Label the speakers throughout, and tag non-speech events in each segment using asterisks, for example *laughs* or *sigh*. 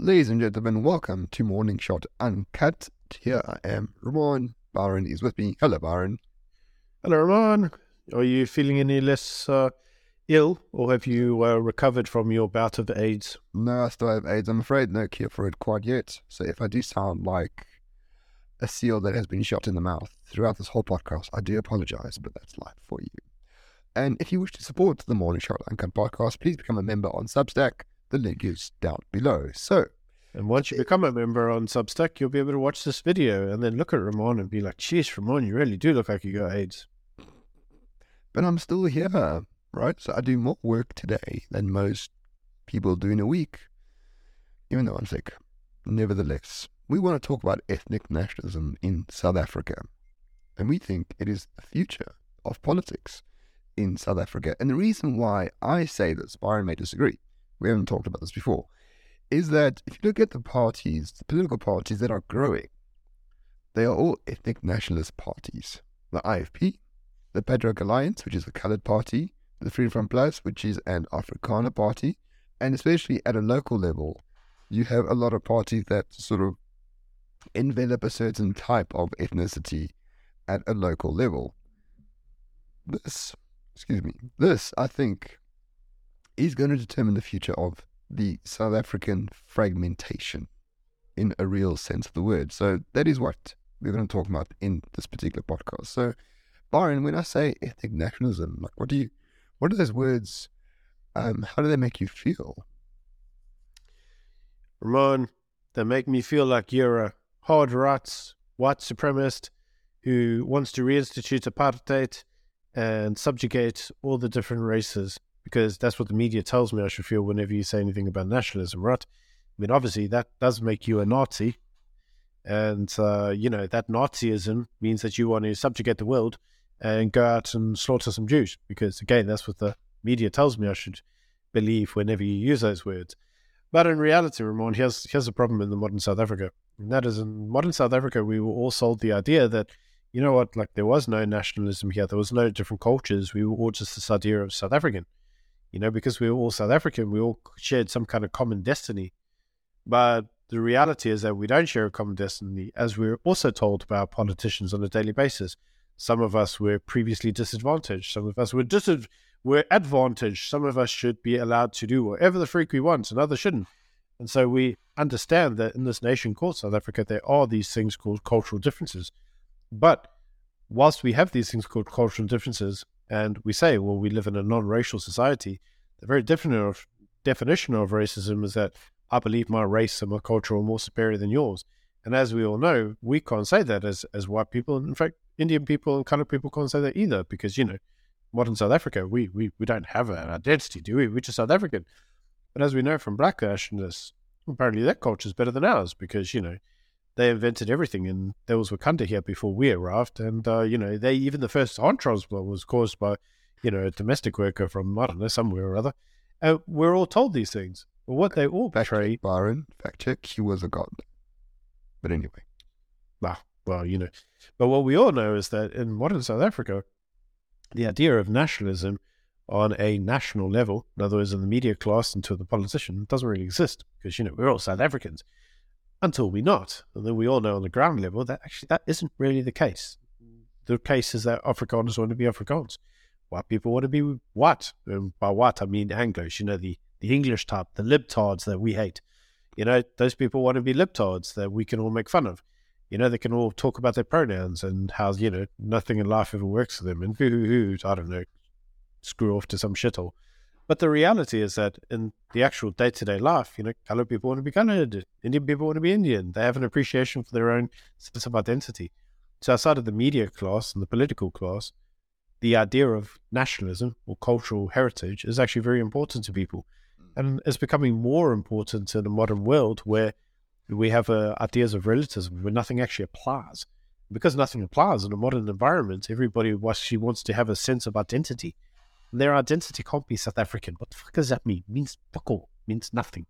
Speaker 1: Ladies and gentlemen, welcome to Morning Shot Uncut. Here I am, Ramon. Byron is with me. Hello, Byron.
Speaker 2: Hello, Ramon. Are you feeling any less uh, ill, or have you uh, recovered from your bout of AIDS?
Speaker 1: No, I still have AIDS. I'm afraid no cure for it quite yet. So if I do sound like a seal that has been shot in the mouth throughout this whole podcast, I do apologize, but that's life for you. And if you wish to support the Morning Shot Uncut podcast, please become a member on Substack. The link is down below. So,
Speaker 2: And once you become a member on Substack, you'll be able to watch this video and then look at Ramon and be like, "Jeez, Ramon, you really do look like you got AIDS."
Speaker 1: but I'm still here, right? So I do more work today than most people do in a week, even though I'm sick. Nevertheless, we want to talk about ethnic nationalism in South Africa. And we think it is the future of politics in South Africa. And the reason why I say this, Byron may disagree, we haven't talked about this before, is that if you look at the parties, the political parties that are growing, they are all ethnic nationalist parties. The IFP, the Patriot Alliance, which is a coloured party, the Freedom Front Plus, which is an Afrikaner party, and especially at a local level, you have a lot of parties that sort of envelop a certain type of ethnicity at a local level. This, excuse me, this, I think, is going to determine the future of the South African fragmentation in a real sense of the word. So that is what we're going to talk about in this particular podcast. So, Byron, when I say ethnic nationalism, like what do you, what are those words? Um, how do they make you feel?
Speaker 2: Ramon, they make me feel like you're a hard right, white supremacist who wants to reinstitute apartheid and subjugate all the different races because that's what the media tells me I should feel whenever you say anything about nationalism, right? I mean, obviously, that does make you a Nazi. And, uh, you know, that Nazism means that you want to subjugate the world and go out and slaughter some Jews because, again, that's what the media tells me I should believe whenever you use those words. But in reality, Ramon, here's here's a problem in the modern South Africa. And that is in modern South Africa, we were all sold the idea that, you know what, like there was no nationalism here. There was no different cultures. We were all just this idea of South African. You know, because we were all South African, we all shared some kind of common destiny. But the reality is that we don't share a common destiny, as we're also told by our politicians on a daily basis. Some of us were previously disadvantaged. Some of us were disadvantaged we're advantaged. Some of us should be allowed to do whatever the freak we want, and others shouldn't. And so we understand that in this nation called South Africa, there are these things called cultural differences. But whilst we have these things called cultural differences, and we say, well, we live in a non-racial society, the very definition of, definition of racism is that I believe my race and my culture are more superior than yours. And as we all know, we can't say that as, as white people. In fact, Indian people and colored people can't say that either because, you know, modern South Africa, we, we, we don't have an identity, do we? We're just South African. But as we know from Black nationalists, apparently that culture is better than ours because, you know, they invented everything and there was Wakanda here before we arrived. And, uh, you know, they even the first transplant was caused by, you know, a domestic worker from, I don't know, somewhere or other. And we're all told these things. But what they all
Speaker 1: Fact
Speaker 2: portray,
Speaker 1: check, Byron, fact check, he was a god. But anyway,
Speaker 2: well, well, you know, but what we all know is that in modern South Africa, the idea of nationalism on a national level, in other words, in the media class and to the politician, doesn't really exist because, you know, we're all South Africans until we're not. And then we all know on the ground level that actually that isn't really the case. The case is that Afrikaners want to be Afrikaans. White people want to be white. And by white, I mean Anglos, you know, the, the English type, the libtards that we hate. You know, those people want to be libtards that we can all make fun of. You know, they can all talk about their pronouns and how, you know, nothing in life ever works for them and I don't know, screw off to some shithole. But the reality is that in the actual day to day life, you know, colored people want to be colored, Indian people want to be Indian. They have an appreciation for their own sense of identity. So outside of the media class and the political class, the idea of nationalism or cultural heritage is actually very important to people. And it's becoming more important in the modern world where we have uh, ideas of relativism where nothing actually applies. Because nothing applies in a modern environment, everybody actually wants to have a sense of identity. Their identity can't be South African. What the fuck does that mean? It means fuck all. Means nothing.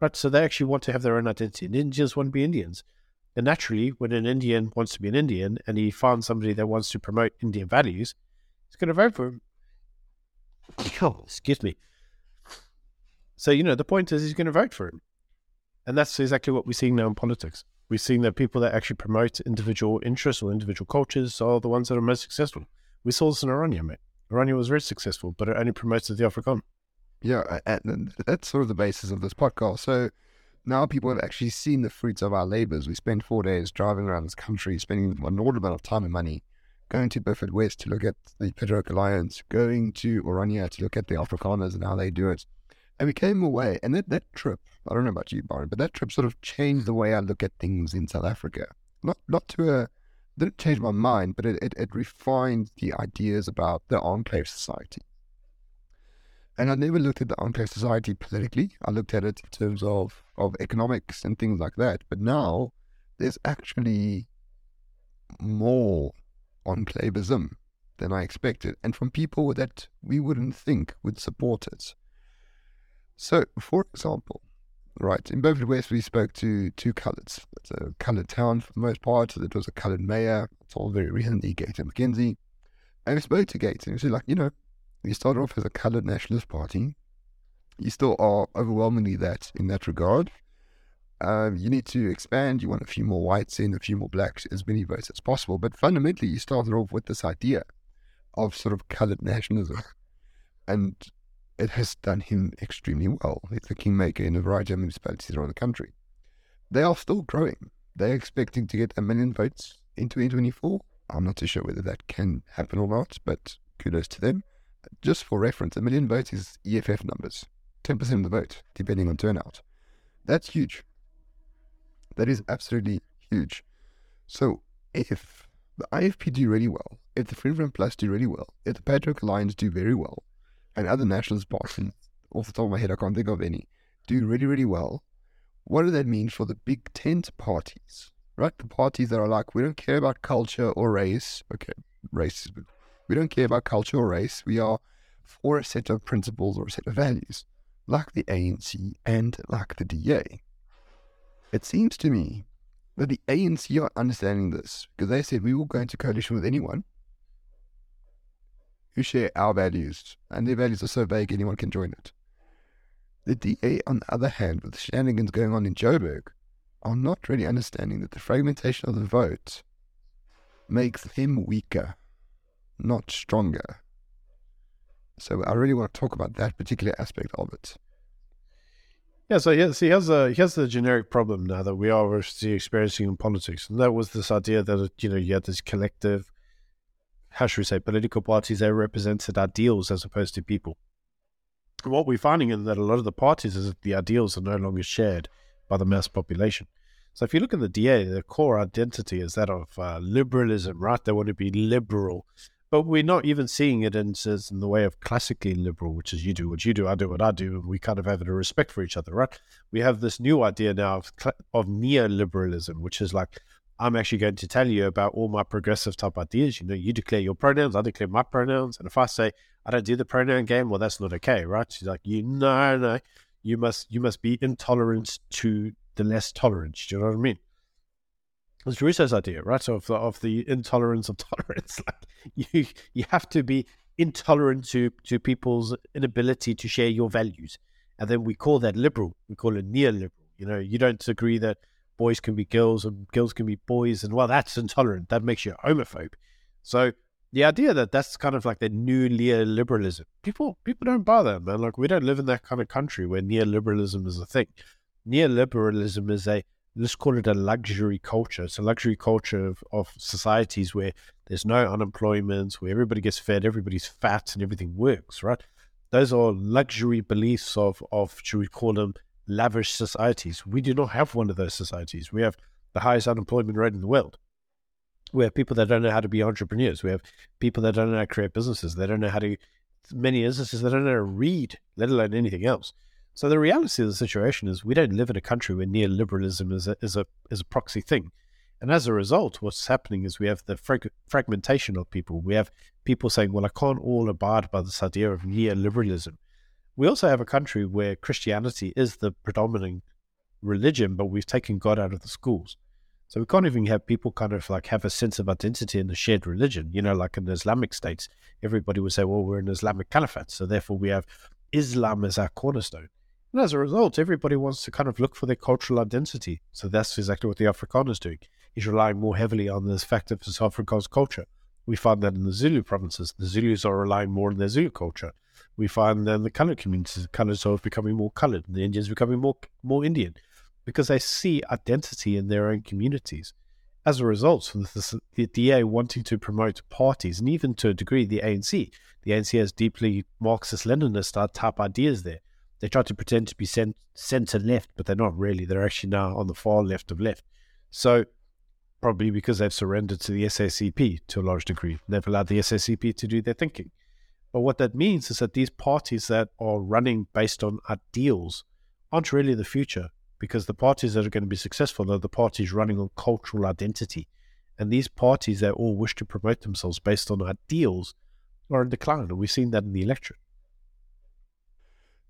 Speaker 2: Right? So they actually want to have their own identity. And Indians want to be Indians. And naturally, when an Indian wants to be an Indian and he finds somebody that wants to promote Indian values, he's going to vote for him. Oh, excuse me. So, you know, the point is he's going to vote for him. And that's exactly what we're seeing now in politics. We're seeing that people that actually promote individual interests or individual cultures are the ones that are most successful. We saw this in Orania, mate. Orania was very successful, but it only promoted the Afrikaner.
Speaker 1: Yeah, and that's sort of the basis of this podcast. So now people have actually seen the fruits of our labors. We spent four days driving around this country, spending an inordinate amount of time and money, going to Beaufort West to look at the Patriot Alliance, going to Orania to look at the Afrikaners and how they do it. And we came away, and that, that trip, I don't know about you, Byron, but that trip sort of changed the way I look at things in South Africa. Not not to a, didn't change my mind, but it, it, it refined the ideas about the enclave society. And I never looked at the enclave society politically. I looked at it in terms of, of economics and things like that. But now there's actually more enclavism than I expected, and from people that we wouldn't think would support it. So, for example, right, in Beaufort West, we spoke to two coloureds. It's a coloured town for the most part. It was a coloured mayor. It's all very recently, Gayton McKenzie. And we spoke to Gates, and He said, like, you know, you started off as a coloured nationalist party. You still are overwhelmingly that in that regard. Um, you need to expand. You want a few more whites in, a few more blacks, as many votes as possible. But fundamentally, you started off with this idea of sort of coloured nationalism. And it has done him extremely well. He's the kingmaker in a variety of municipalities around the country. They are still growing. They're expecting to get a million votes in 2024. I'm not too sure whether that can happen or not, but kudos to them. Just for reference, a million votes is EFF numbers 10% of the vote, depending on turnout. That's huge. That is absolutely huge. So if the IFP do really well, if the Freedom Plus do really well, if the Patriot Alliance do very well, and other nationalist parties, off the top of my head, I can't think of any, do really, really well, what does that mean for the big tent parties? Right? The parties that are like, we don't care about culture or race. Okay, race is we don't care about culture or race. We are for a set of principles or a set of values, like the ANC and like the DA. It seems to me that the ANC are understanding this because they said we will go into coalition with anyone who share our values, and their values are so vague anyone can join it. The DA, on the other hand, with the shenanigans going on in Joburg, are not really understanding that the fragmentation of the vote makes them weaker, not stronger. So I really want to talk about that particular aspect of it.
Speaker 2: Yeah, so has, he has a he has the generic problem now that we are experiencing in politics, and that was this idea that you know you had this collective, how should we say, political parties that represented ideals as opposed to people. What we're finding in that a lot of the parties is that the ideals are no longer shared by the mass population. So if you look at the DA, the core identity is that of uh, liberalism, right? They want to be liberal, but we're not even seeing it in, in the way of classically liberal, which is you do what you do, I do what I do, and we kind of have a respect for each other, right? We have this new idea now of, of neoliberalism, which is like, I'm actually going to tell you about all my progressive type ideas. You know, you declare your pronouns, I declare my pronouns. And if I say I don't do the pronoun game, well, that's not okay, right? She's like, you no, no, you must you must be intolerant to the less tolerant. Do you know what I mean? It's Rousseau's idea, right? So of the, of the intolerance of *laughs* tolerance, like you you have to be intolerant to to people's inability to share your values, and then we call that liberal. We call it neoliberal. You know, you don't agree that boys can be girls and girls can be boys, and well, that's intolerant. That makes you a homophobe. So the idea that that's kind of like the new neoliberalism, people people don't that, man. Like we don't live in that kind of country where neoliberalism is a thing. Neoliberalism is a let's call it a luxury culture. It's a luxury culture of, of societies where there's no unemployment, where everybody gets fed, everybody's fat, and everything works, right? Those are luxury beliefs of, of should we call them lavish societies. We do not have one of those societies. We have the highest unemployment rate in the world. We have people that don't know how to be entrepreneurs. We have people that don't know how to create businesses. They don't know how to, many instances, they don't know how to read, let alone anything else. So the reality of the situation is we don't live in a country where neoliberalism is a, is a, is a proxy thing. And as a result, what's happening is we have the frag- fragmentation of people. We have people saying, well, I can't all abide by this idea of neoliberalism. We also have a country where Christianity is the predominant religion, but we've taken God out of the schools. So we can't even have people kind of like have a sense of identity in the shared religion. You know, like in the Islamic states, everybody would say, well, we're an Islamic caliphate. So therefore we have Islam as our cornerstone. And as a result, everybody wants to kind of look for their cultural identity. So that's exactly what the Afrikaner is doing. He's relying more heavily on this fact of his Afrikaans culture. We find that in the Zulu provinces, the Zulus are relying more on their Zulu culture. We find then the colored communities, the colors are becoming more colored, the Indians becoming more more Indian, because they see identity in their own communities. As a result, the DA wanting to promote parties, and even to a degree the ANC, the ANC has deeply Marxist-Leninist type ideas there they try to pretend to be centre left, but they're not really. They're actually now on the far left of left. So, probably because they've surrendered to the SACP to a large degree, they've allowed the SACP to do their thinking. But what that means is that these parties that are running based on ideals aren't really the future because the parties that are going to be successful are the parties running on cultural identity. And these parties that all wish to promote themselves based on ideals are in decline. And we've seen that in the electorate.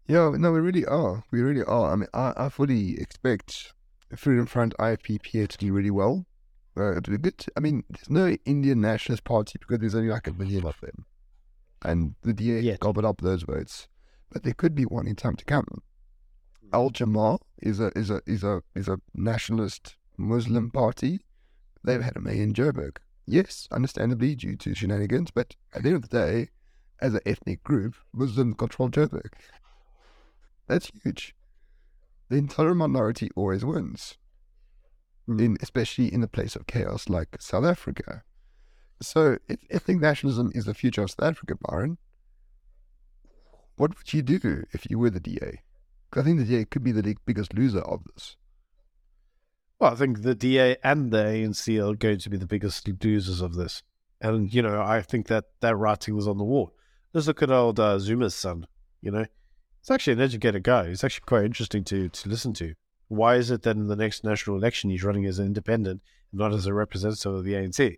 Speaker 1: Yeah, no, we really are. We really are. I mean, I, I fully expect Freedom Front IFPPA to do really well. Uh, to good. I mean, there's no Indian Nationalist Party because there's only like a million of them, and the DA Yet. gobbled up those votes. But there could be one in time to come. Al Jama-ah is a is a is a is a nationalist Muslim party. They've had a mayor in Joburg. Yes, understandably due to shenanigans, but at the end of the day, as an ethnic group, Muslims control Joburg. That's huge. The intolerant minority always wins, mm. in, especially in a place of chaos like South Africa. So, if ethnic nationalism is the future of South Africa, Byron, what would you do if you were the DA? I think the DA could be the biggest loser of this.
Speaker 2: Well, I think the DA and the ANC are going to be the biggest losers of this. And, you know, I think that that writing was on the wall. Let's look at old uh, Zuma's son, you know. He's actually an educated guy. He's actually quite interesting to, to listen to. Why is it that in the next national election he's running as an independent, and not as a representative of the ANC?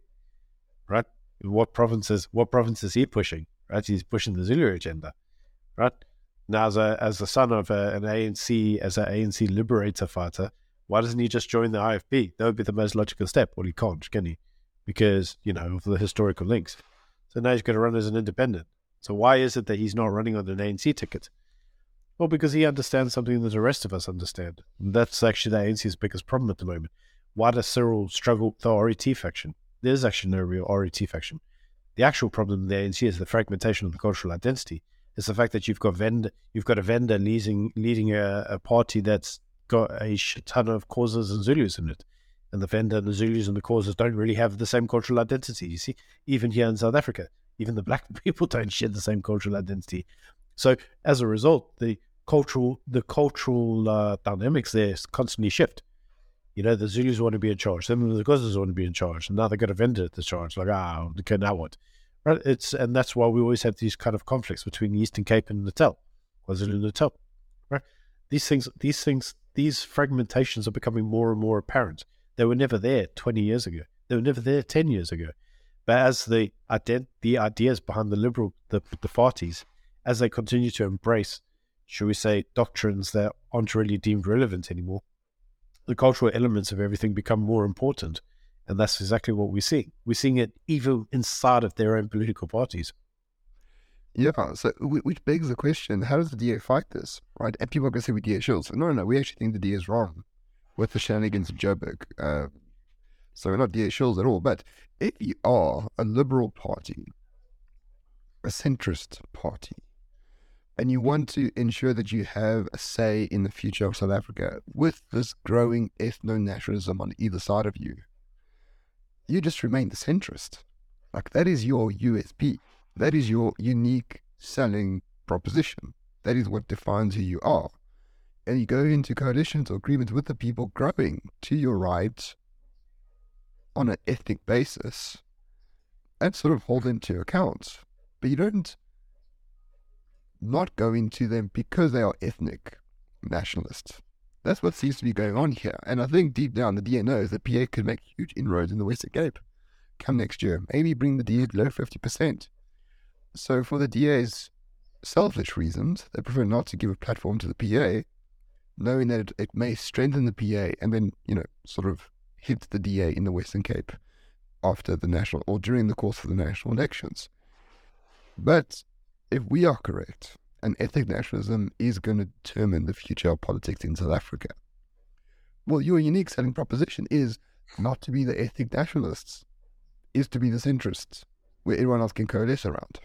Speaker 2: Right? What provinces? What province is he pushing? Right? He's pushing the Zulu agenda. Right? Now, as a as the son of a, an ANC, as an ANC liberator fighter, why doesn't he just join the IFP? That would be the most logical step. Well, he can't, can he? Because you know of the historical links. So now he's going to run as an independent. So why is it that he's not running on an ANC ticket? Well, because he understands something that the rest of us understand. And that's actually the ANC's biggest problem at the moment. Why does Cyril struggle with the RET faction? There's actually no real RET faction. The actual problem in the ANC is the fragmentation of the cultural identity. It's the fact that you've got Venda, you've got a Venda leading leading a, a party that's got a ton of Xhosas and Zulus in it, and the Venda and the Zulus and the Xhosas don't really have the same cultural identity. You see, even here in South Africa, even the black *laughs* people don't share the same cultural identity. So as a result, the cultural the cultural uh, dynamics there constantly shift. You know, the Zulus want to be in charge, then the Xhosas want to be in charge, and now they've got a Venda at the charge. Like, ah, okay, now what? Right? It's and that's why we always have these kind of conflicts between the Eastern Cape and Natal, KwaZulu Natal. Right? These things, these things, these fragmentations are becoming more and more apparent. They were never there twenty years ago. They were never there ten years ago. But as the ident- the ideas behind the liberal the the parties, as they continue to embrace should we say, doctrines that aren't really deemed relevant anymore, the cultural elements of everything become more important. And that's exactly what we're seeing. We're seeing it even inside of their own political parties.
Speaker 1: Yeah, so which begs the question: How does the DA fight this, right? And people are going to say we DA Schultz. No, no, no. We actually think the DA is wrong with the shenanigans of Joburg. Uh, so we're not DA Schultz at all. But if you are a liberal party, a centrist party, and you want to ensure that you have a say in the future of South Africa with this growing ethno nationalism on either side of you, you just remain the centrist. Like that is your USP. That is your unique selling proposition. That is what defines who you are. And you go into coalitions or agreements with the people growing to your right on an ethnic basis and sort of hold them to account. But you don't not going to them because they are ethnic nationalists. That's what seems to be going on here. And I think deep down, the DA knows that PA could make huge inroads in the Western Cape come next year. Maybe bring the DA below 50%. So, for the DA's selfish reasons, they prefer not to give a platform to the PA, knowing that it, it may strengthen the PA and then, you know, sort of hit the DA in the Western Cape after the national or during the course of the national elections. But if we are correct and ethnic nationalism is going to determine the future of politics in South Africa. Well, your unique selling proposition is not to be the ethnic nationalists, is to be the centrists, where everyone else can coalesce around.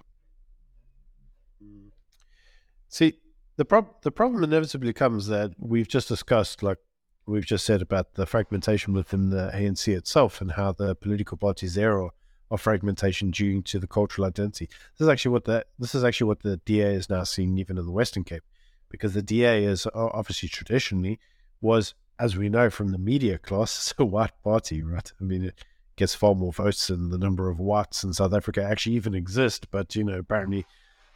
Speaker 2: See, the prob- the problem inevitably comes that we've just discussed, like we've just said about the fragmentation within the ANC itself and how the political parties there are of fragmentation due to the cultural identity. This is actually what the this is actually what the DA is now seeing even in the Western Cape, because the DA is obviously traditionally was, as we know from the media class, *laughs* a white party, right? I mean, it gets far more votes than the number of whites in South Africa actually even exist, but you know, apparently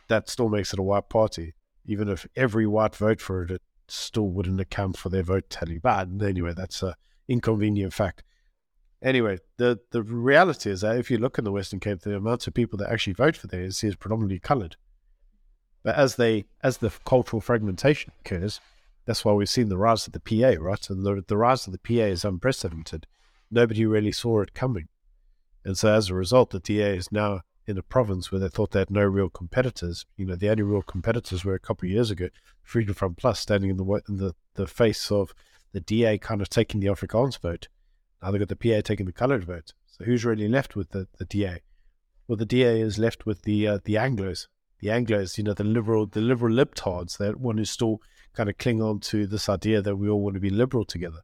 Speaker 2: that still makes it a white party. Even if every white vote for it, it still wouldn't account for their vote tally. But anyway, that's a inconvenient fact. Anyway, the, the reality is that if you look in the Western Cape, the amount of people that actually vote for the ANC is predominantly coloured. But as they as the cultural fragmentation occurs, that's why we've seen the rise of the PA, right? And the, the rise of the PA is unprecedented. Nobody really saw it coming. And so as a result, the DA is now in a province where they thought they had no real competitors. You know, the only real competitors were a couple of years ago, Freedom Front Plus standing in the in the, the face of the DA kind of taking the Afrikaans vote now they've got the PA taking the coloured vote. So who's really left with the, the DA? Well, the DA is left with the uh, the Anglos. The Anglos, you know, the liberal the liberal libtards that want to still kind of cling on to this idea that we all want to be liberal together.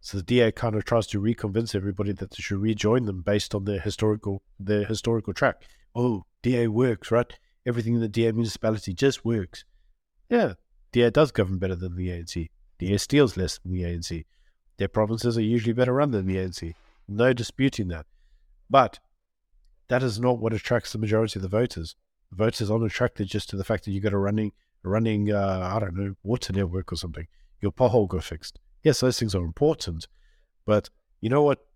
Speaker 2: So the DA kind of tries to reconvince everybody that they should rejoin them based on their historical their historical track. Oh, DA works, right? Everything in the DA municipality just works. Yeah, DA does govern better than the ANC. DA steals less than the ANC. Their provinces are usually better run than the ANC. No disputing that. But that is not what attracts the majority of the voters. The voters aren't attracted just to the fact that you got a running, running, uh, I don't know, water network or something. Your pothole got fixed. Yes, those things are important, but you know what?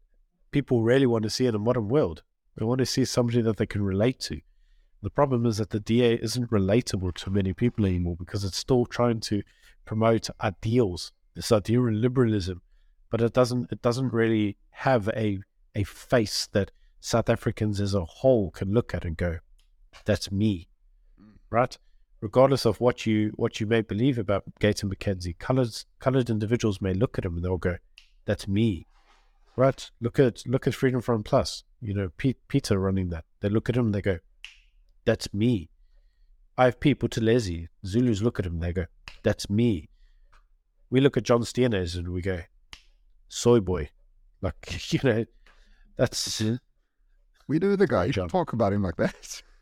Speaker 2: People really want to see in a modern world. They want to see somebody that they can relate to. The problem is that the DA isn't relatable to many people anymore because it's still trying to promote ideals, this idea of liberalism, but it doesn't it doesn't really have a a face that South Africans as a whole can look at and go, "That's me," mm. right? Regardless of what you what you may believe about Gayton McKenzie, colored colored individuals may look at him and they'll go, "That's me," right? Look at look at Freedom Front Plus. You know, Pete, Peter running that. They look at him and they go, "That's me." IFP Buthelezi, Zulus look at him and they go, "That's me." We look at John Steenhuisen and we go, soy boy. Like, *laughs* you know, that's.
Speaker 1: We know the guy. You should talk about him like that. *laughs*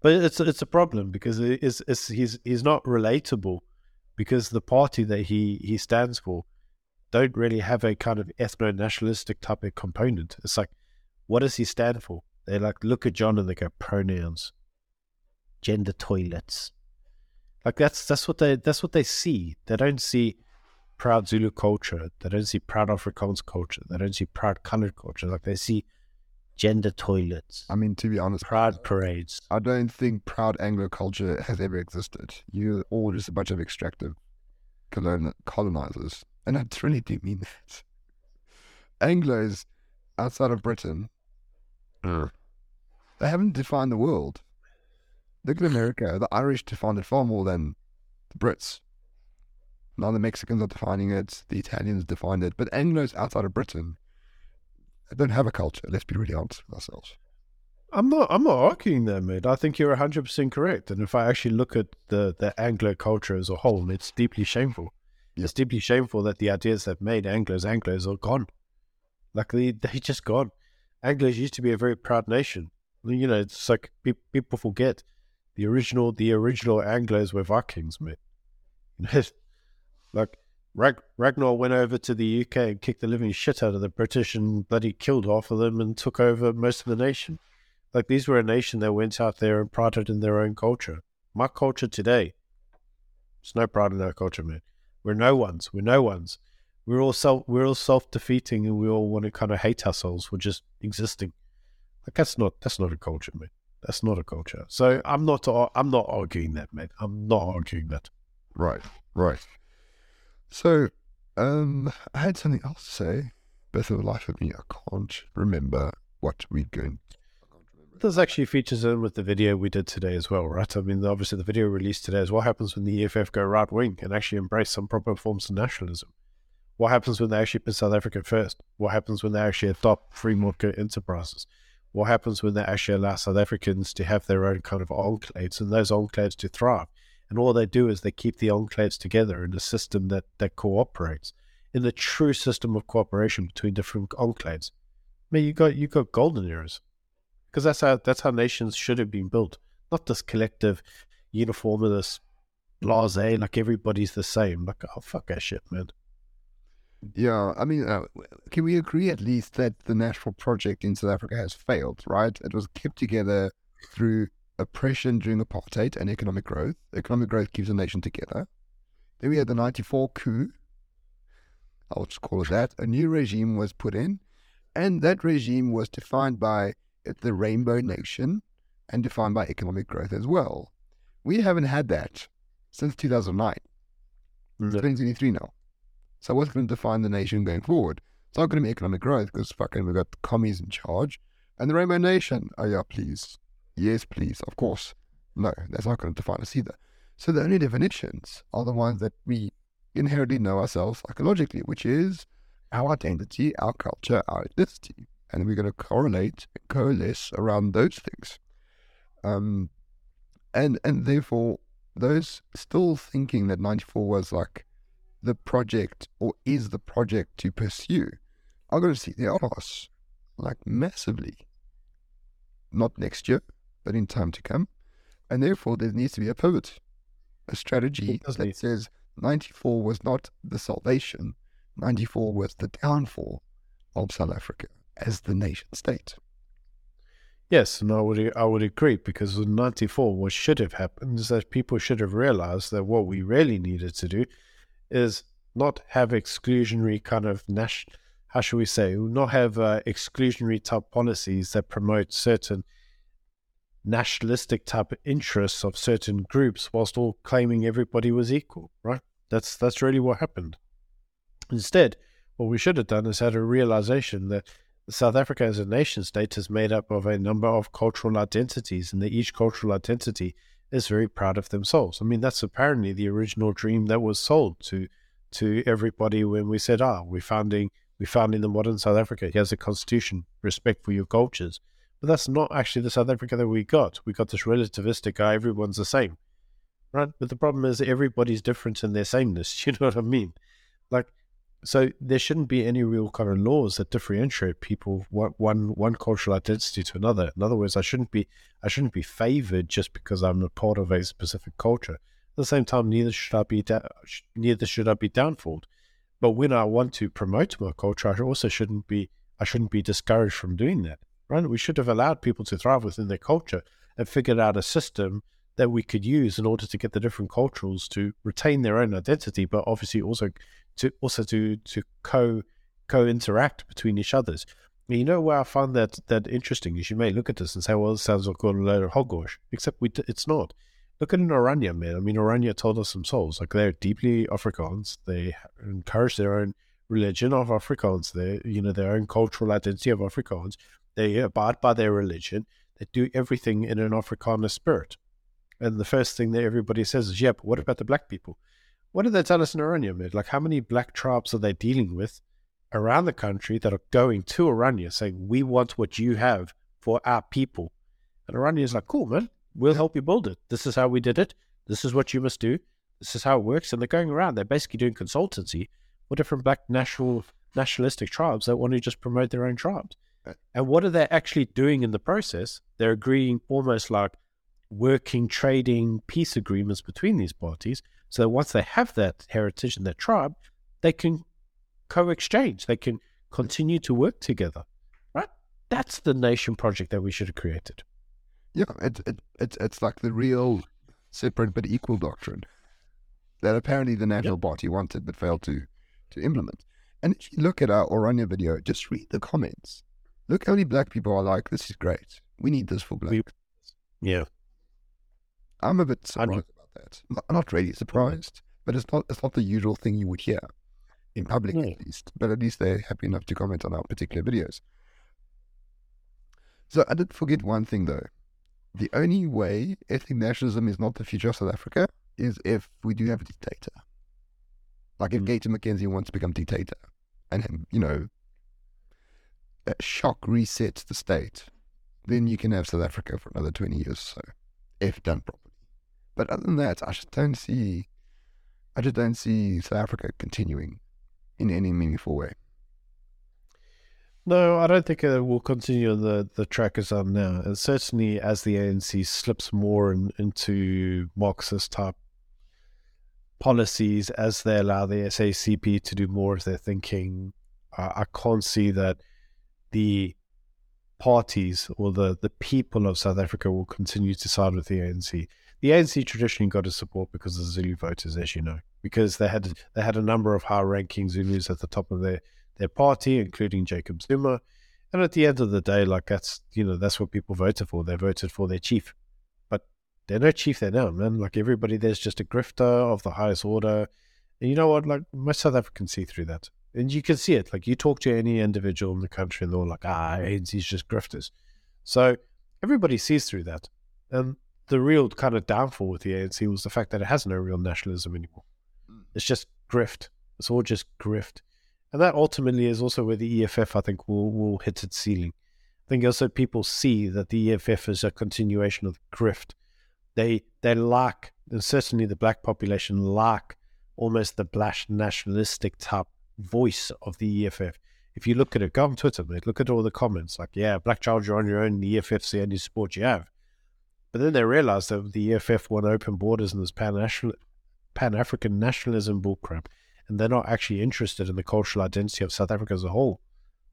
Speaker 2: But it's it's a problem because it's, it's he's he's not relatable because the party that he, he stands for don't really have a kind of ethno nationalistic type of component. It's like, what does he stand for? They like look at John and they go pronouns, gender toilets. Like that's that's what they that's what they see. They don't see proud Zulu culture. They don't see proud Afrikaans culture. They don't see proud colored culture. Like they see gender toilets.
Speaker 1: I mean, to be honest,
Speaker 2: proud parades.
Speaker 1: I don't think proud Anglo culture has ever existed. You're all just a bunch of extractive colon- colonizers. And I really do mean that. Anglos outside of Britain, mm. they haven't defined the world. Look at America. The Irish defined it far more than the Brits. Now the Mexicans are defining it, the Italians defined it, but Anglos outside of Britain don't have a culture. Let's be really honest with ourselves.
Speaker 2: I'm not. I'm not arguing there, mate. I think you're 100 percent correct. And if I actually look at the the Anglo culture as a whole, it's deeply shameful. Yeah. It's deeply shameful that the ideas that made Anglos Anglos are gone. Like they they just gone. Anglos used to be a very proud nation. You know, it's like people forget the original the original Anglos were Vikings, mate. *laughs* Like Rag- Ragnar went over to the UK and kicked the living shit out of the British and bloody killed half of them and took over most of the nation. Like these were a nation that went out there and prided in their own culture. My culture today, there's no pride in our culture, man. We're no ones. We're no ones. We're all self. We're all self defeating, and we all want to kind of hate ourselves for just existing. Like that's not that's not a culture, man. That's not a culture. So I'm not I'm not arguing that, man. I'm not arguing that.
Speaker 1: Right, right. So, um, I had something else to say, but for the life of me, I can't remember what we're going.
Speaker 2: This actually features in with the video we did today as well, right? I mean, obviously, the video released today is what happens when the EFF go right wing and actually embrace some proper forms of nationalism. What happens when they actually put South Africa first? What happens when they actually adopt free market enterprises? What happens when they actually allow South Africans to have their own kind of enclaves and those enclaves to thrive? And all they do is they keep the enclaves together in a system that, that cooperates, in the true system of cooperation between different enclaves. I mean, you got you got golden eras, because that's how that's how nations should have been built, not this collective, uniformist, blase, like everybody's the same. Like, oh fuck that shit, man.
Speaker 1: Yeah, I mean, uh, can we agree at least that the national project in South Africa has failed, right? It was kept together through oppression during apartheid and economic growth. Economic growth keeps a nation together. Then we had the 94 coup. I'll just call it that. A new regime was put in, and that regime was defined by the Rainbow Nation and defined by economic growth as well. We haven't had that since 2009. It's 2023 now. So what's going to define the nation going forward? It's not going to be economic growth because fucking we've got commies in charge. And the Rainbow Nation, oh yeah, please. Yes, please, of course. No, that's not going to define us either. So the only definitions are the ones that we inherently know ourselves psychologically, which is our identity, our culture, our ethnicity. And we're going to correlate and coalesce around those things. Um, and and therefore, those still thinking that 94 was like the project or is the project to pursue are going to see their ass like massively. Not next year, but in time to come. And therefore, there needs to be a pivot, a strategy that need. says 94 was not the salvation, 94 was the downfall of South Africa as the nation state.
Speaker 2: Yes, and I would I would agree because in '94, what should have happened is that people should have realized that what we really needed to do is not have exclusionary kind of national, how should we say, not have uh, exclusionary type policies that promote certain nationalistic type of interests of certain groups whilst all claiming everybody was equal, right? That's that's really what happened. Instead, what we should have done is had a realization that South Africa as a nation state is made up of a number of cultural identities, and that each cultural identity is very proud of themselves. I mean, that's apparently the original dream that was sold to to everybody when we said, "Ah, we're founding we're founding the modern South Africa. Here's a constitution, respect for your cultures." But that's not actually the South Africa that we got. We got this relativistic guy, everyone's the same, right? But the problem is everybody's different in their sameness. *laughs* You know what I mean? Like so there shouldn't be any real kind of laws that differentiate people one one, cultural identity to another. In other words, I shouldn't be I shouldn't be favored just because I'm a part of a specific culture. At the same time, neither should I be da- neither should I be downfalled. But when I want to promote my culture, I also shouldn't be I shouldn't be discouraged from doing that. Right? We should have allowed people to thrive within their culture and figured out a system that we could use in order to get the different cultures to retain their own identity, but obviously also to also to to co co interact between each others. You know where I find that that interesting is you may look at this and say, well, this sounds like a load of hogwash, except we it's not. Look at an Orania, man. I mean, Orania told us themselves, like they're deeply Afrikaans. They encourage their own religion of Afrikaans. They, you know, their own cultural identity of Afrikaans. They abide by their religion. They do everything in an Afrikaner spirit. And the first thing that everybody says is, but what about the black people? What did they tell us in Orania, mid? Like, how many black tribes are they dealing with around the country that are going to Orania saying, we want what you have for our people? And Orania is like, cool, man, we'll help you build it. This is how we did it. This is what you must do. This is how it works. And they're going around. They're basically doing consultancy for different black national nationalistic tribes that want to just promote their own tribes. And what are they actually doing in the process? They're agreeing almost like working, trading, peace agreements between these parties so that once they have that heritage and that tribe, they can co-exchange. They can continue to work together. Right? That's the nation project that we should have created.
Speaker 1: Yeah, it, it, it's it's like the real separate but equal doctrine that apparently the National yep. Party wanted but failed to to implement. And if you look at our Orania video, just read the comments. Look how many black people are like, "This is great. We need this for black."
Speaker 2: Yeah,
Speaker 1: I'm a bit surprised about that. Not, not really surprised, but it's not it's not the usual thing you would hear in public at least. But at least they're happy enough to comment on our particular videos. So I did forget one thing though. The only way ethnic nationalism is not the future of South Africa is if we do have a dictator. Like if
Speaker 2: Mm.
Speaker 1: Gayton McKenzie wants to become dictator and, you know, shock resets the state, then you can have South Africa for another 20 years or so, if done properly. But other than that, I just don't see, I just don't see South Africa continuing in any meaningful way.
Speaker 2: No, I don't think it will continue on the, the track it's on now. And certainly as the ANC slips more in, into Marxist type policies, as they allow the SACP to do more of their thinking, I, I can't see that the parties or the, the people of South Africa will continue to side with the ANC. The ANC traditionally got his support because of the Zulu voters, as you know, because they had they had a number of high-ranking Zulus at the top of their their party, including Jacob Zuma. And at the end of the day, like that's you know that's what people voted for. They voted for their chief, but they're no chief there now, man. Like everybody, there's just a grifter of the highest order. And you know what? Like most South Africans see through that, and you can see it. Like you talk to any individual in the country, and they're all like, "Ah, ANC's just grifters." So everybody sees through that, and the real kind of downfall with the ANC was the fact that it has no real nationalism anymore. It's just grift. It's all just grift. And that ultimately is also where the EFF, I think, will, will hit its ceiling. I think also people see that the EFF is a continuation of grift. They they like, and certainly the black population lack almost the black nationalistic type voice of the EFF. If you look at it, go on Twitter, mate, look at all the comments like, yeah, black child, you're on your own, the EFF's the only support you have. But then they realize that the EFF want open borders and this pan Pan African nationalism bullcrap, and they're not actually interested in the cultural identity of South Africa as a whole.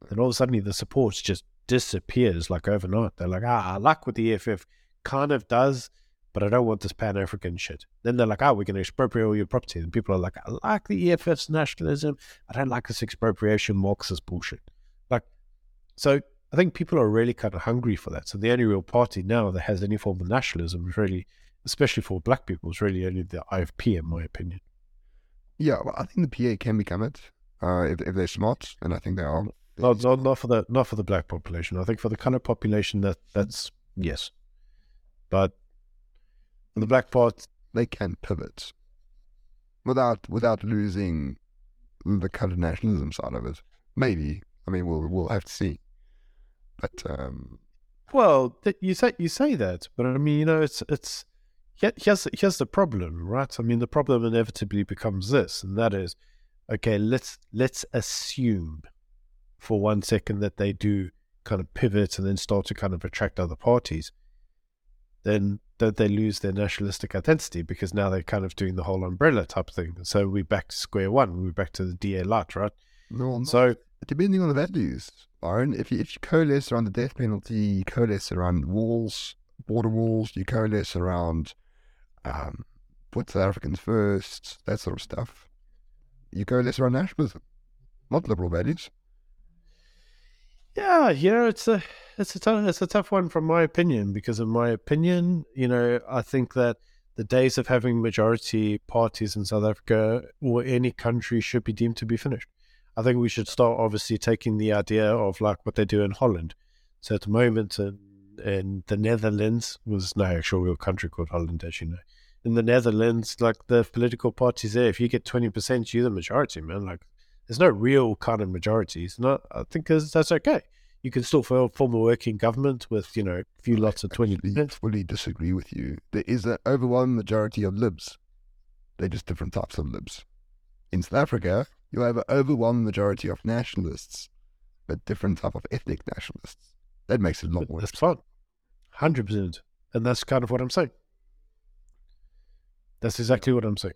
Speaker 2: Then all of a sudden, the support just disappears like overnight. They're like, ah, I like what the EFF kind of does, but I don't want this Pan African shit. Then they're like, oh, we're going to expropriate all your property. And people are like, I like the EFF's nationalism. I don't like this expropriation Marxist bullshit. Like, so I think people are really kind of hungry for that. So the only real party now that has any form of nationalism is really, especially for black people, is really only the IFP, in my opinion.
Speaker 1: Yeah, well, I think the PA can become it uh, if, if they're smart, and I think they are.
Speaker 2: Not, not, not for the not for the black population. I think for the colored population, that that's yes, but for the black part,
Speaker 1: They can pivot without without losing the kind of nationalism side of it. Maybe. I mean, we'll we'll have to see. But um,
Speaker 2: well, th- you say you say that, but I mean, you know, it's it's here's here's the problem, right? I mean, the problem inevitably becomes this, and that is, okay, let's let's assume for one second that they do kind of pivot and then start to kind of attract other parties. Then don't they lose their nationalistic identity because now they're kind of doing the whole umbrella type thing? So we're back to square one. We're back to the DA light, right?
Speaker 1: no, not-
Speaker 2: So
Speaker 1: depending on the values, Byron, if you, if you coalesce around the death penalty, you coalesce around walls, border walls, you coalesce around um, put South Africans first, that sort of stuff. You coalesce around nationalism, not liberal values.
Speaker 2: Yeah, you know, it's a it's a tough, it's a tough one from my opinion because in my opinion, you know, I think that the days of having majority parties in South Africa or any country should be deemed to be finished. I think we should start obviously taking the idea of like what they do in Holland. So at the moment in, in the Netherlands was no actual real country called Holland, as you know. In the Netherlands, like the political parties there, if you get twenty percent, you're the majority, man. Like there's no real kind of majorities. Not, I think that's that's okay. You can still form form a working government with you know a few lots of twenty I
Speaker 1: fully disagree with you. There is an overwhelming majority of libs. They're just different types of libs. In South Africa, you have an overwhelming majority of nationalists, but different type of ethnic nationalists. That makes it a lot worse.
Speaker 2: That's fine, hundred percent, and that's kind of what I'm saying. That's exactly what I'm saying.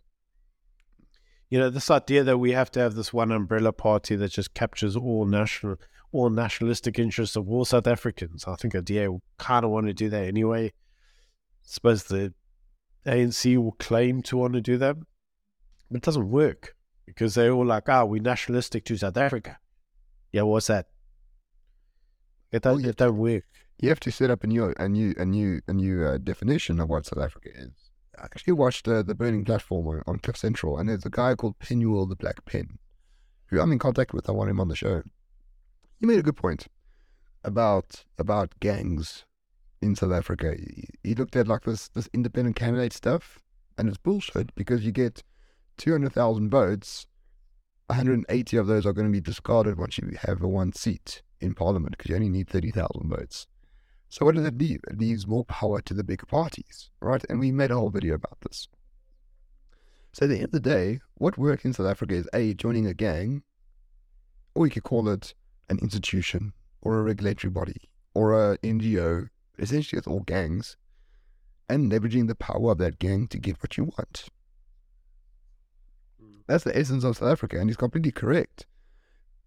Speaker 2: You know, this idea that we have to have this one umbrella party that just captures all national, all nationalistic interests of all South Africans. I think a DA will kind of want to do that anyway. I suppose the ANC will claim to want to do that, but it doesn't work because they're all like, "Ah, we're nationalistic to South Africa." Yeah, what's that? It
Speaker 1: Oh,
Speaker 2: don't,
Speaker 1: yeah.
Speaker 2: it don't work.
Speaker 1: You have to set up a new, a new, a new, a new uh, definition of what South Africa is. I actually watched uh, the Burning Platform on, on Cliff Central, and there's a guy called Penuel the Black Pen, who I'm in contact with. I want him on the show. He made a good point. about about gangs in South Africa. He, he looked at like this this independent candidate stuff, and it's bullshit because you get two hundred thousand votes, one hundred and eighty of those are going to be discarded once you have a one seat in parliament because you only need thirty thousand votes. So what does it leave? It leaves more power to the bigger parties, right? And we made a whole video about this. So at the end of the day, what works in South Africa is a joining a gang, or you could call it an institution or a regulatory body or a NGO. Essentially, it's all gangs, and leveraging the power of that gang to get what you want. Mm. That's the essence of South Africa, and he's completely correct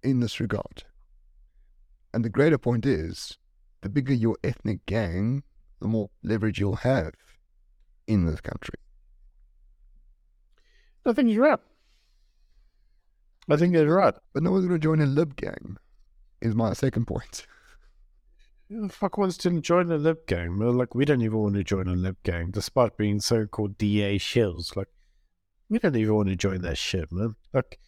Speaker 1: in this regard. And the greater point is, the bigger your ethnic gang, the more leverage you'll have in this country.
Speaker 2: I think you're right. I think you're right.
Speaker 1: But no one's going to join a lib gang, is my second point. *laughs*
Speaker 2: Who the fuck wants to join a lib gang? Well, like, we don't even want to join a lib gang, despite being so called DA shills. Like, we don't even want to join that shit, man. Like,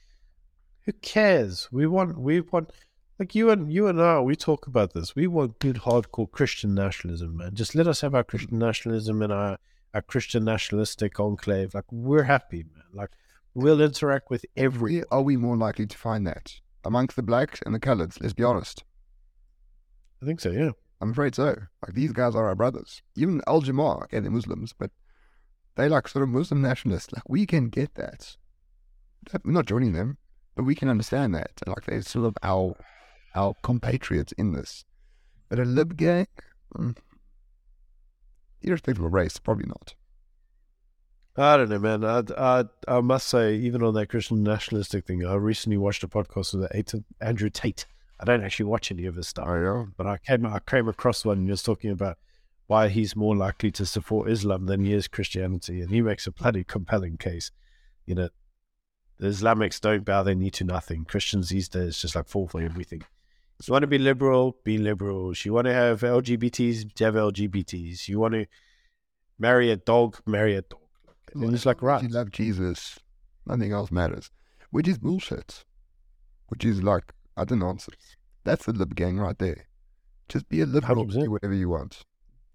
Speaker 2: who cares? We want, we want, like you and you and I, we talk about this. We want good, hardcore Christian nationalism, man. Just let us have our Christian nationalism and our, our Christian nationalistic enclave. Like, we're happy, man. Like, we'll interact with every.
Speaker 1: Where are we more likely to find that? Amongst the blacks and the coloureds, let's be honest.
Speaker 2: I think so, yeah.
Speaker 1: I'm afraid so. Like these guys are our brothers. Even Al Jama-ah, okay, they're Muslims, but they like sort of Muslim nationalists. Like we can get that. We're not joining them, but we can understand that. Like they're sort of our our compatriots in this. But a lib gang, mm, irrespective of race, probably not.
Speaker 2: I don't know, man. I, I, I must say, even on that Christian nationalistic thing, I recently watched a podcast with Andrew Tate. I don't actually watch any of his stuff,
Speaker 1: Oh yeah.
Speaker 2: but I came I came across one and he was talking about why he's more likely to support Islam than he is Christianity, and he makes a bloody compelling case. You know, the Islamics don't bow their knee to nothing. Christians these days just like fall for everything. You want to be liberal, be liberal. If you want to have LGBTs, have LGBTs. You want to marry a dog, marry a dog. And it's like, right.
Speaker 1: You love Jesus, nothing else matters. Which is bullshit. Which is like utter nonsense. That's the lib gang right there. Just be a liberal,
Speaker 2: 100%.
Speaker 1: do whatever you want.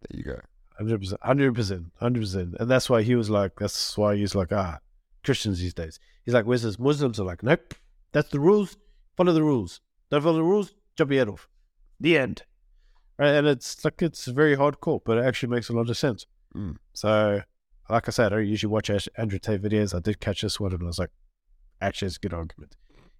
Speaker 1: There you go.
Speaker 2: Hundred percent, hundred percent, hundred percent, and that's why he was like, that's why he's like, ah, Christians these days. He's like, where's this? Muslims are like, nope, that's the rules. Follow the rules. Don't follow the rules, jump your head off. The end. Right, and it's like it's very hardcore, but it actually makes a lot of sense.
Speaker 1: Mm.
Speaker 2: So, like I said, I don't usually watch Andrew Tate videos. I did catch this one, and I was like, actually, it's a good argument.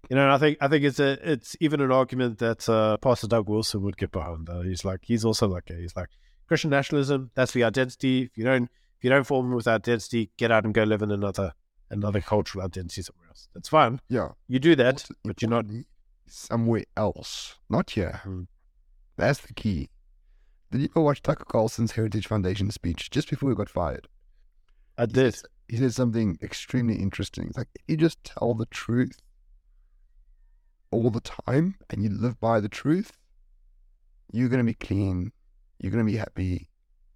Speaker 2: You know, and I think I think it's a it's even an argument that uh, Pastor Doug Wilson would get behind. Uh, he's like he's also like he's like Christian nationalism. That's the identity. If you don't if you don't form with identity, get out and go live in another another cultural identity somewhere else. That's fine.
Speaker 1: Yeah.
Speaker 2: You do that, but you're not.
Speaker 1: Somewhere else, not here. That's the key. Did you ever watch Tucker Carlson's Heritage Foundation speech just before he got fired?
Speaker 2: I did.
Speaker 1: He said something extremely interesting. It's like if you just tell the truth all the time and you live by the truth, you're going to be clean. You're going to be happy.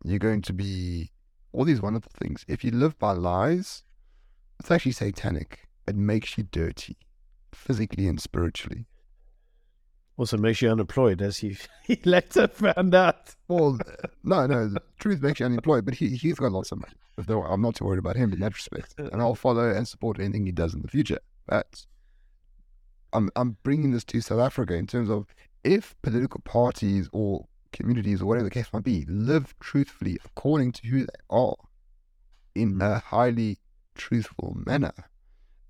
Speaker 1: You're going to be all these wonderful things. If you live by lies, it's actually satanic. It makes you dirty, physically and spiritually.
Speaker 2: Also makes you unemployed, as he, *laughs* he later found out.
Speaker 1: Well, no, no, the truth makes you unemployed, but he, he's got lots of money. Though I'm not too worried about him in that respect. And I'll follow and support anything he does in the future. But I'm, I'm bringing this to South Africa in terms of if political parties or communities or whatever the case might be live truthfully according to who they are in a highly truthful manner,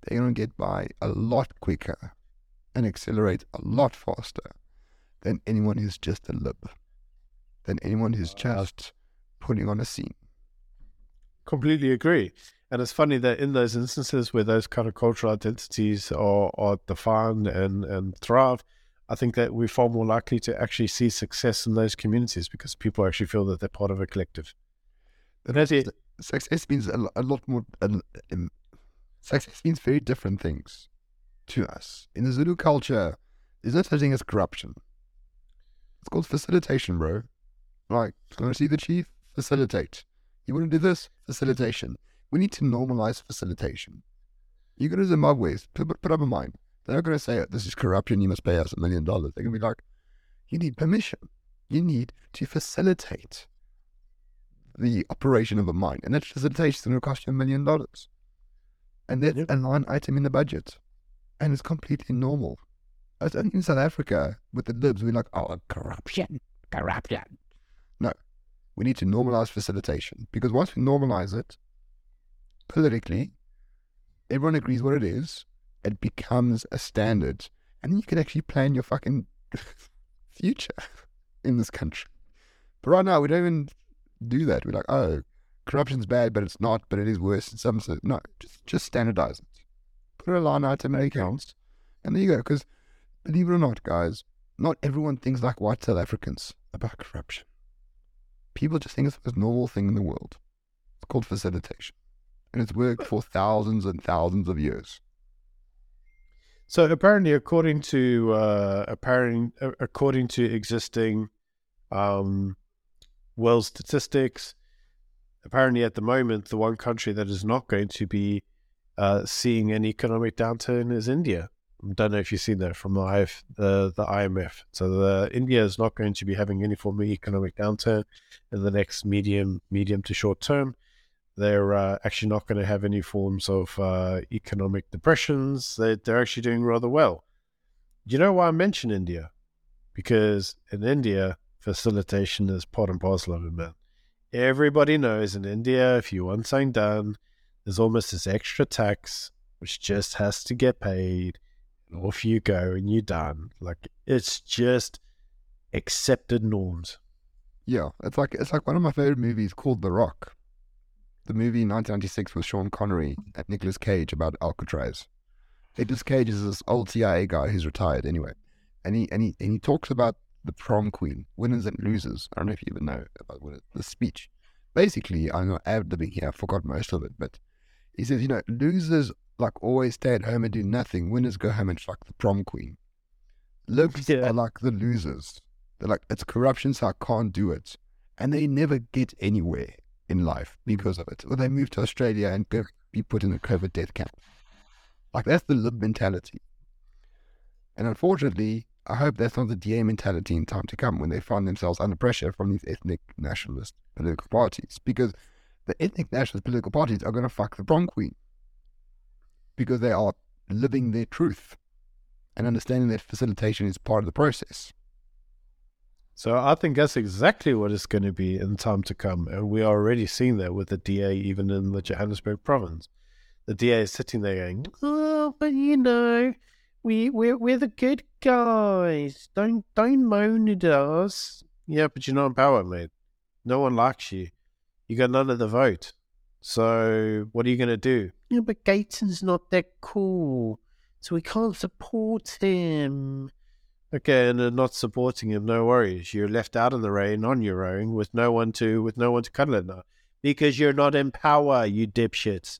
Speaker 1: they're going to get by a lot quicker and accelerate a lot faster than anyone who's just a lib, than anyone who's just putting on a scene.
Speaker 2: Completely agree. And it's funny that in those instances where those kind of cultural identities are, are defined and, and thrive, I think that we're far more likely to actually see success in those communities because people actually feel that they're part of a collective.
Speaker 1: But
Speaker 2: That's it.
Speaker 1: Success means a, a lot more. A, um, success means very different things to us. In the Zulu culture, there's no such thing as corruption. It's called facilitation, bro. Like, gonna see the chief? Facilitate. You want to do this? Facilitation. We need to normalize facilitation. You go to Zimbabwe, put, put up a mine. They're not going to say, this is corruption, you must pay us a million dollars. They're going to be like, you need permission. You need to facilitate the operation of a mine, and that facilitation is going to cost you a million dollars. And that's a line item in the budget, and it's completely normal. It's only in South Africa with the libs, we're like, oh, corruption, corruption. No, we need to normalize facilitation because once we normalize it politically, everyone agrees what it is. It becomes a standard, and you can actually plan your fucking *laughs* future in this country. But right now, we don't even do that. We're like, oh, corruption's bad, but it's not, but it is worse in some sense. No, just just standardize it. Put a line in the accounts, and there you go. Because believe it or not, guys, not everyone thinks like white South Africans about corruption. People just think it's the most normal thing in the world. It's called facilitation, and it's worked for thousands and thousands of years.
Speaker 2: So apparently, according to uh, apparent, uh, according to existing um, world statistics, apparently at the moment, the one country that is not going to be uh, seeing an economic downturn is India. I don't know if you've seen that from the, IF, the, IMF. So the, India is not going to be having any form of economic downturn in the next medium medium to short term. They're uh, actually not going to have any forms of uh, economic depressions. They, they're actually doing rather well. Do you know why I mention India? Because in India, facilitation is part and parcel of it, man. Everybody knows in India, if you want something done, there's almost this extra tax which just has to get paid. And off you go and you're done. Like it's just accepted norms.
Speaker 1: Yeah, it's like it's like one of my favorite movies called The Rock. The movie in 1996 with Sean Connery and Nicolas Cage about Alcatraz. Nicolas Cage is this old CIA guy who's retired anyway, and he and he and he talks about the prom queen, winners and losers. I don't know if you even know about the speech. Basically, I'm know ad libbing here. I forgot most of it, but he says, you know, losers like always stay at home and do nothing. Winners go home and fuck the prom queen. Libs
Speaker 2: Yeah.
Speaker 1: are like the losers. They're like, it's corruption, so I can't do it. And they never get anywhere in life because of it. Or they move to Australia and go be put in a COVID death camp. Like, that's the lib mentality. And unfortunately, I hope that's not the DA mentality in time to come when they find themselves under pressure from these ethnic nationalist political parties. Because the ethnic nationalist political parties are going to fuck the prom queen. Because they are living their truth and understanding that facilitation is part of the process.
Speaker 2: So I think that's exactly what it's going to be in time to come. And we are already seeing that with the DA, even in the Johannesburg province. The DA is sitting there going, Oh, but you know, we, we're, we're the good guys. Don't, don't moan at us. Yeah, but you're not in power, mate. No one likes you. You got none of the vote. So what are you going to do? Yeah, but Gayton's not that cool. So we can't support him. Okay, and not supporting him, no worries. You're left out in the rain on your own with no one to with no one to cuddle it now. Because you're not in power, you dipshits.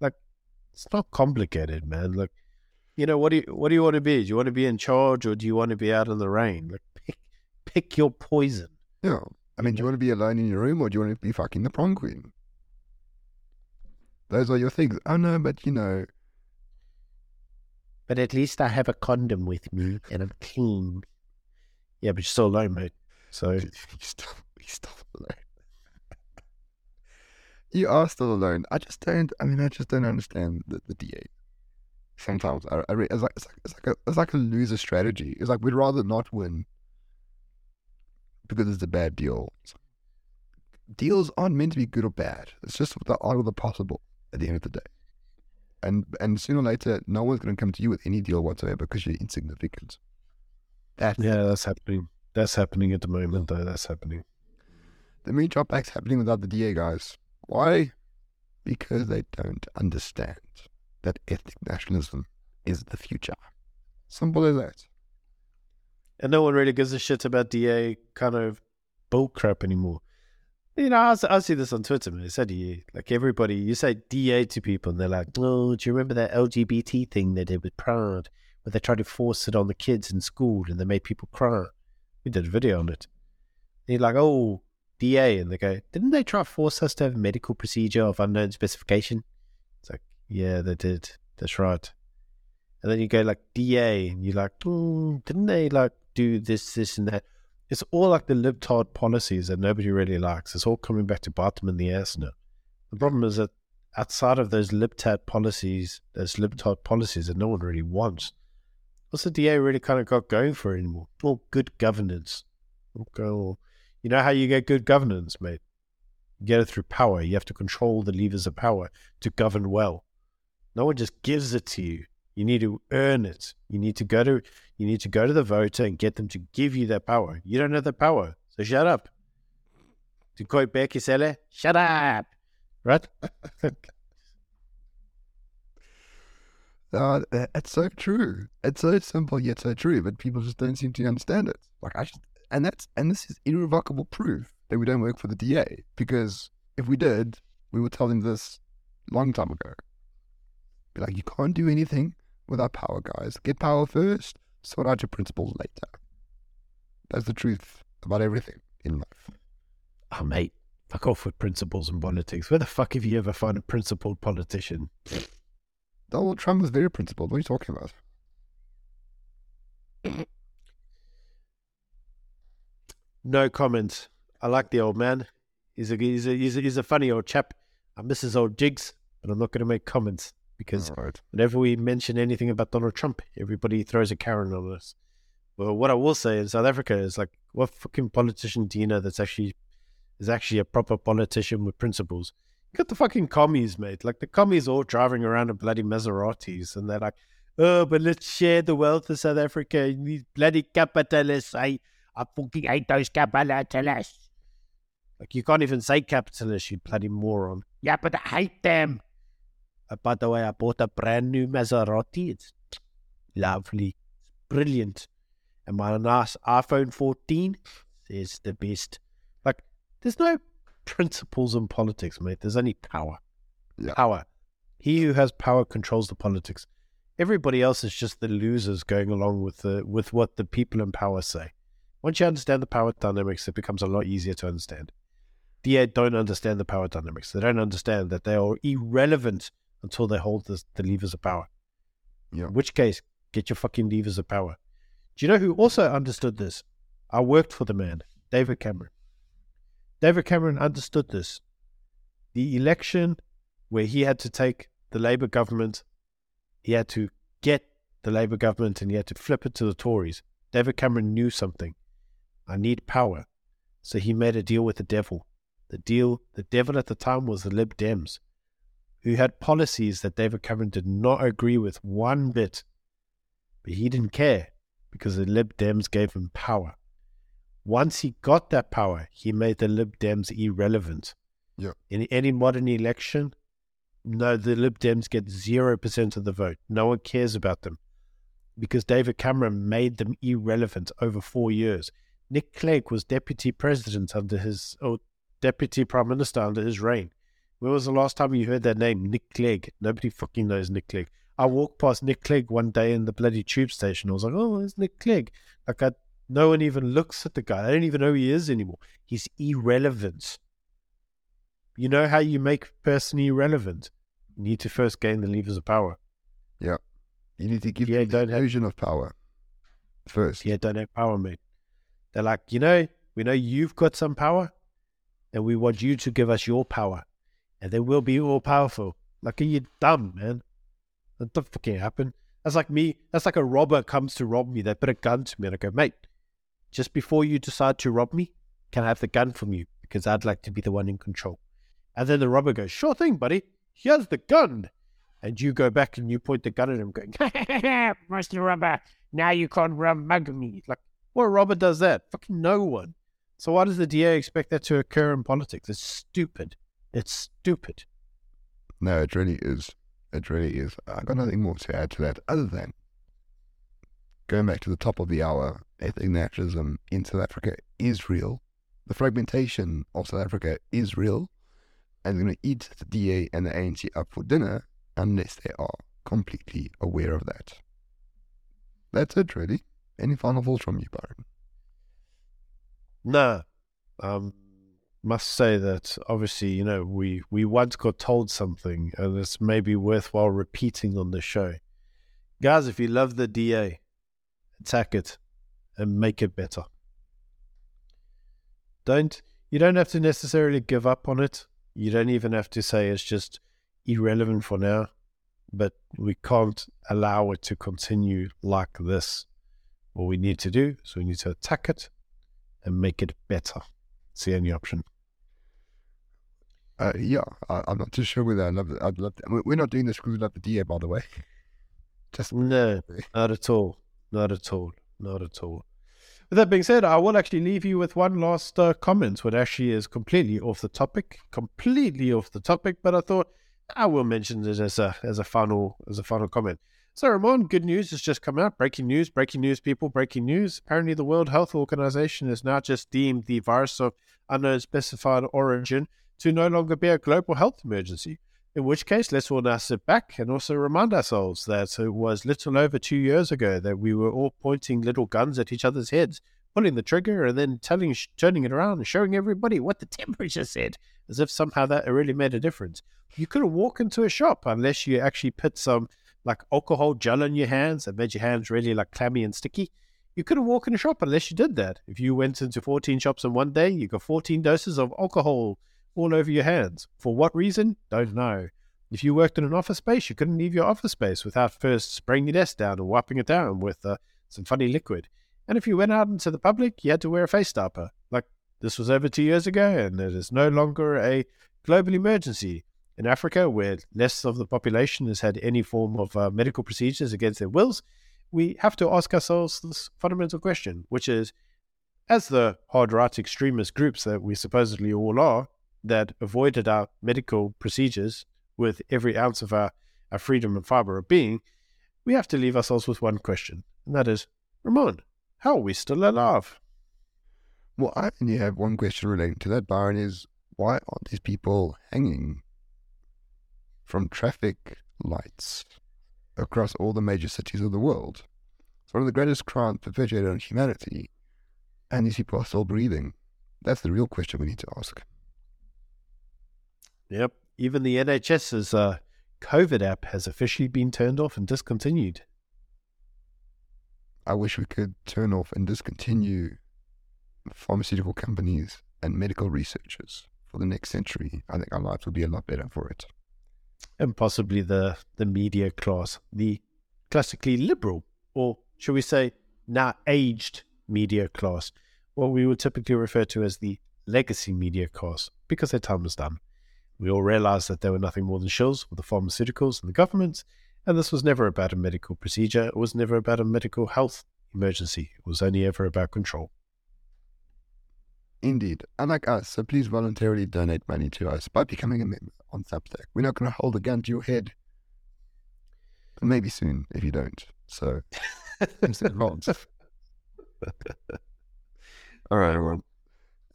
Speaker 2: Like it's not complicated, man. Look, you know, what do you what do you want to be? Do you want to be in charge or do you want to be out in the rain? Like pick pick your poison.
Speaker 1: Yeah. I mean, do you want to be alone in your room or do you want to be fucking the prom queen? Those are your things. Oh no, but you know,
Speaker 2: But at least I have a condom with me *laughs* and I'm clean. Yeah, but you're still alone, mate. So *laughs*
Speaker 1: you still, you still alone. you are still alone. I just don't. I mean, I just don't understand the, the DA. Sometimes I, I re- it's like it's like it's like a it's like a loser strategy. It's like we'd rather not win because it's a bad deal. Deals aren't meant to be good or bad. It's just the art of the possible at the end of the day. And and sooner or later, no one's going to come to you with any deal whatsoever because you're insignificant. That's
Speaker 2: yeah, that's happening. That's happening at the moment, though. That's happening.
Speaker 1: The meat drop back's happening without the DA guys. Why? Because they don't understand that ethnic nationalism is the future. Simple as that.
Speaker 2: And no one really gives a shit about DA kind of bullcrap anymore. You know, I see this on Twitter, man. I said to you, like everybody, you say DA to people, and they're like, "Oh, do you remember that LGBT thing they did with Pride, where they tried to force it on the kids in school, and they made people cry?" We did a video on it. And you're like, "Oh, DA," and they go, "Didn't they try to force us to have a medical procedure of unknown specification?" It's like, "Yeah, they did. That's right." And then you go like DA, and you're like, mm, "Didn't they like do this, this, and that?" it's all like the libtard policies that nobody really likes. It's all coming back to bite them in the ass now. The problem is that outside of those libtard policies, those libtard policies that no one really wants, what's the DA really kind of got going for it anymore? Well, good governance. Okay, well, you know how you get good governance, mate? You get it through power. You have to control the levers of power to govern well. No one just gives it to you. You need to earn it. You need to go to you need to go to the voter and get them to give you that power. You don't have the power, so shut up. To quote Becky Seller, shut up. Right? *laughs*
Speaker 1: Uh, it's so true. It's so simple yet so true, but people just don't seem to understand it. Like I and that's and this is irrevocable proof that we don't work for the DA. Because if we did, we would tell them this long time ago. Be like, you can't do anything without power, guys. Get power first, sort out your principles later. That's the truth about everything in life.
Speaker 2: Oh, mate, fuck off with principles and politics. Where the fuck have you ever found a principled politician?
Speaker 1: Donald Trump was very principled. What are you talking about?
Speaker 2: No comment. I like the old man. He's a he's a he's a, he's a funny old chap. I miss his old jigs, but I'm not going to make comments because
Speaker 1: All right.
Speaker 2: whenever we mention anything about Donald Trump, everybody throws a Karen on us. Well, what I will say in South Africa is like, what fucking politician do you know that's actually is actually a proper politician with principles? You got the fucking commies, mate. Like the commies all driving around in bloody Maseratis, and they're like, oh, but let's share the wealth of South Africa. These bloody capitalists, I I fucking hate those capitalists. Like you can't even say capitalist, you bloody moron. Yeah, but I hate them. Uh, by the way, I bought a brand new Maserati. It's lovely, it's brilliant, and my nice iPhone 14 is the best. Like, there's no principles in politics, mate. There's only power.
Speaker 1: Yeah.
Speaker 2: Power. He who has power controls the politics. Everybody else is just the losers going along with the with what the people in power say. Once you understand the power dynamics, it becomes a lot easier to understand. DA don't understand the power dynamics. They don't understand that they are irrelevant until they hold the, the levers of power.
Speaker 1: Yeah.
Speaker 2: In which case, get your fucking levers of power. Do you know who also understood this? I worked for the man, David Cameron. David Cameron understood this. The election where he had to take the Labour government, he had to get the Labour government and he had to flip it to the Tories. David Cameron knew something. I need power. So he made a deal with the devil. The deal, the devil at the time was the Lib Dems, who had policies that David Cameron did not agree with one bit. But he didn't care because the Lib Dems gave him power. Once he got that power, he made the Lib Dems irrelevant.
Speaker 1: Yeah.
Speaker 2: In any modern election, no, the Lib Dems get 0% of the vote. No one cares about them because David Cameron made them irrelevant over four years. Nick Clegg was deputy president under his, or deputy prime minister under his reign. When was the last time you heard that name, Nick Clegg? Nobody fucking knows Nick Clegg. I walked past Nick Clegg one day in the bloody tube station. I was like, oh, it's Nick Clegg. Like, I, no one even looks at the guy. I don't even know who he is anymore. He's irrelevant. You know how you make a person irrelevant? You need to first gain the levers of power. Yeah.
Speaker 1: You need to give
Speaker 2: Yeah,
Speaker 1: them the
Speaker 2: have-
Speaker 1: illusion of power first.
Speaker 2: Yeah, don't have power, mate. They're like, you know, we know you've got some power, and we want you to give us your power, and then we'll be all powerful. Like, are you dumb, man? That don't fucking happen. That's like me. That's like a robber comes to rob me. They put a gun to me, and I go, mate, just before you decide to rob me, can I have the gun from you? Because I'd like to be the one in control. And then the robber goes, sure thing, buddy. Here's the gun. And you go back and you point the gun at him, going, *laughs* Master Robber, now you can't mug me. Like, what robber does that? Fucking no one. So why does the DA expect that to occur in politics? It's stupid. It's stupid.
Speaker 1: No, it really is. It really is. I've got nothing more to add to that other than going back to the top of the hour, ethnic nationalism in South Africa is real. The fragmentation of South Africa is real. And they're going to eat the DA and the ANC up for dinner unless they are completely aware of that. That's it, really. Any final thoughts from you, Byron?
Speaker 2: No. Um, must say that obviously, you know, we, we once got told something and it's maybe worthwhile repeating on the show. Guys, if you love the DA, attack it and make it better. Don't you don't have to necessarily give up on it. You don't even have to say it's just irrelevant for now. But we can't allow it to continue like this. What we need to do is we need to attack it and make it better. It's any option.
Speaker 1: Uh, yeah, I, am not too sure whether I love it. I'd love. To, we're not doing the screw love the DA, by the way. *laughs*
Speaker 2: Just no, not at all, not at all, not at all. With that being said, I will actually leave you with one last uh, comment, which actually is completely off the topic, completely off the topic. But I thought I will mention it as a as a final as a final comment. So, Ramon, good news has just come out. Breaking news, breaking news, people, breaking news. Apparently, the World Health Organization has now just deemed the virus of unknown specified origin to no longer be a global health emergency. In which case, let's all now sit back and also remind ourselves that it was little over two years ago that we were all pointing little guns at each other's heads, pulling the trigger, and then telling, turning it around and showing everybody what the *laughs* temperature said, as if somehow that really made a difference. You couldn't walk into a shop unless you actually put some like alcohol gel on your hands that made your hands really like clammy and sticky. You couldn't walk in a shop unless you did that. If you went into 14 shops in one day, you got 14 doses of alcohol all over your hands. For what reason? Don't know. If you worked in an office space, you couldn't leave your office space without first spraying your desk down and wiping it down with uh, some funny liquid. And if you went out into the public, you had to wear a face stopper. Like this was over two years ago, and it is no longer a global emergency. In Africa, where less of the population has had any form of uh, medical procedures against their wills, we have to ask ourselves this fundamental question, which is as the hard right extremist groups that we supposedly all are, that avoided our medical procedures with every ounce of our, our freedom and fiber of being, we have to leave ourselves with one question, and that is, Ramon, how are we still alive?
Speaker 1: Well, I only have one question relating to that, Byron, is why aren't these people hanging from traffic lights across all the major cities of the world? It's one of the greatest crimes perpetrated on humanity, and these people are still breathing. That's the real question we need to ask.
Speaker 2: Yep. Even the NHS's uh, COVID app has officially been turned off and discontinued.
Speaker 1: I wish we could turn off and discontinue pharmaceutical companies and medical researchers for the next century. I think our lives would be a lot better for it.
Speaker 2: And possibly the, the media class, the classically liberal, or shall we say, now aged media class, what we would typically refer to as the legacy media class, because their time was done. We all realized that they were nothing more than shills with the pharmaceuticals and the government, and this was never about a medical procedure. It was never about a medical health emergency. It was only ever about control.
Speaker 1: Indeed. Unlike us, so please voluntarily donate money to us by becoming a member on Substack. We're not going to hold a gun to your head. Maybe soon if you don't. So, *laughs* advance. *laughs* all right, everyone.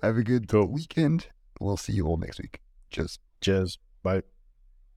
Speaker 1: Have a good cool. weekend. We'll see you all next week. Cheers.
Speaker 2: Cheers. Bye.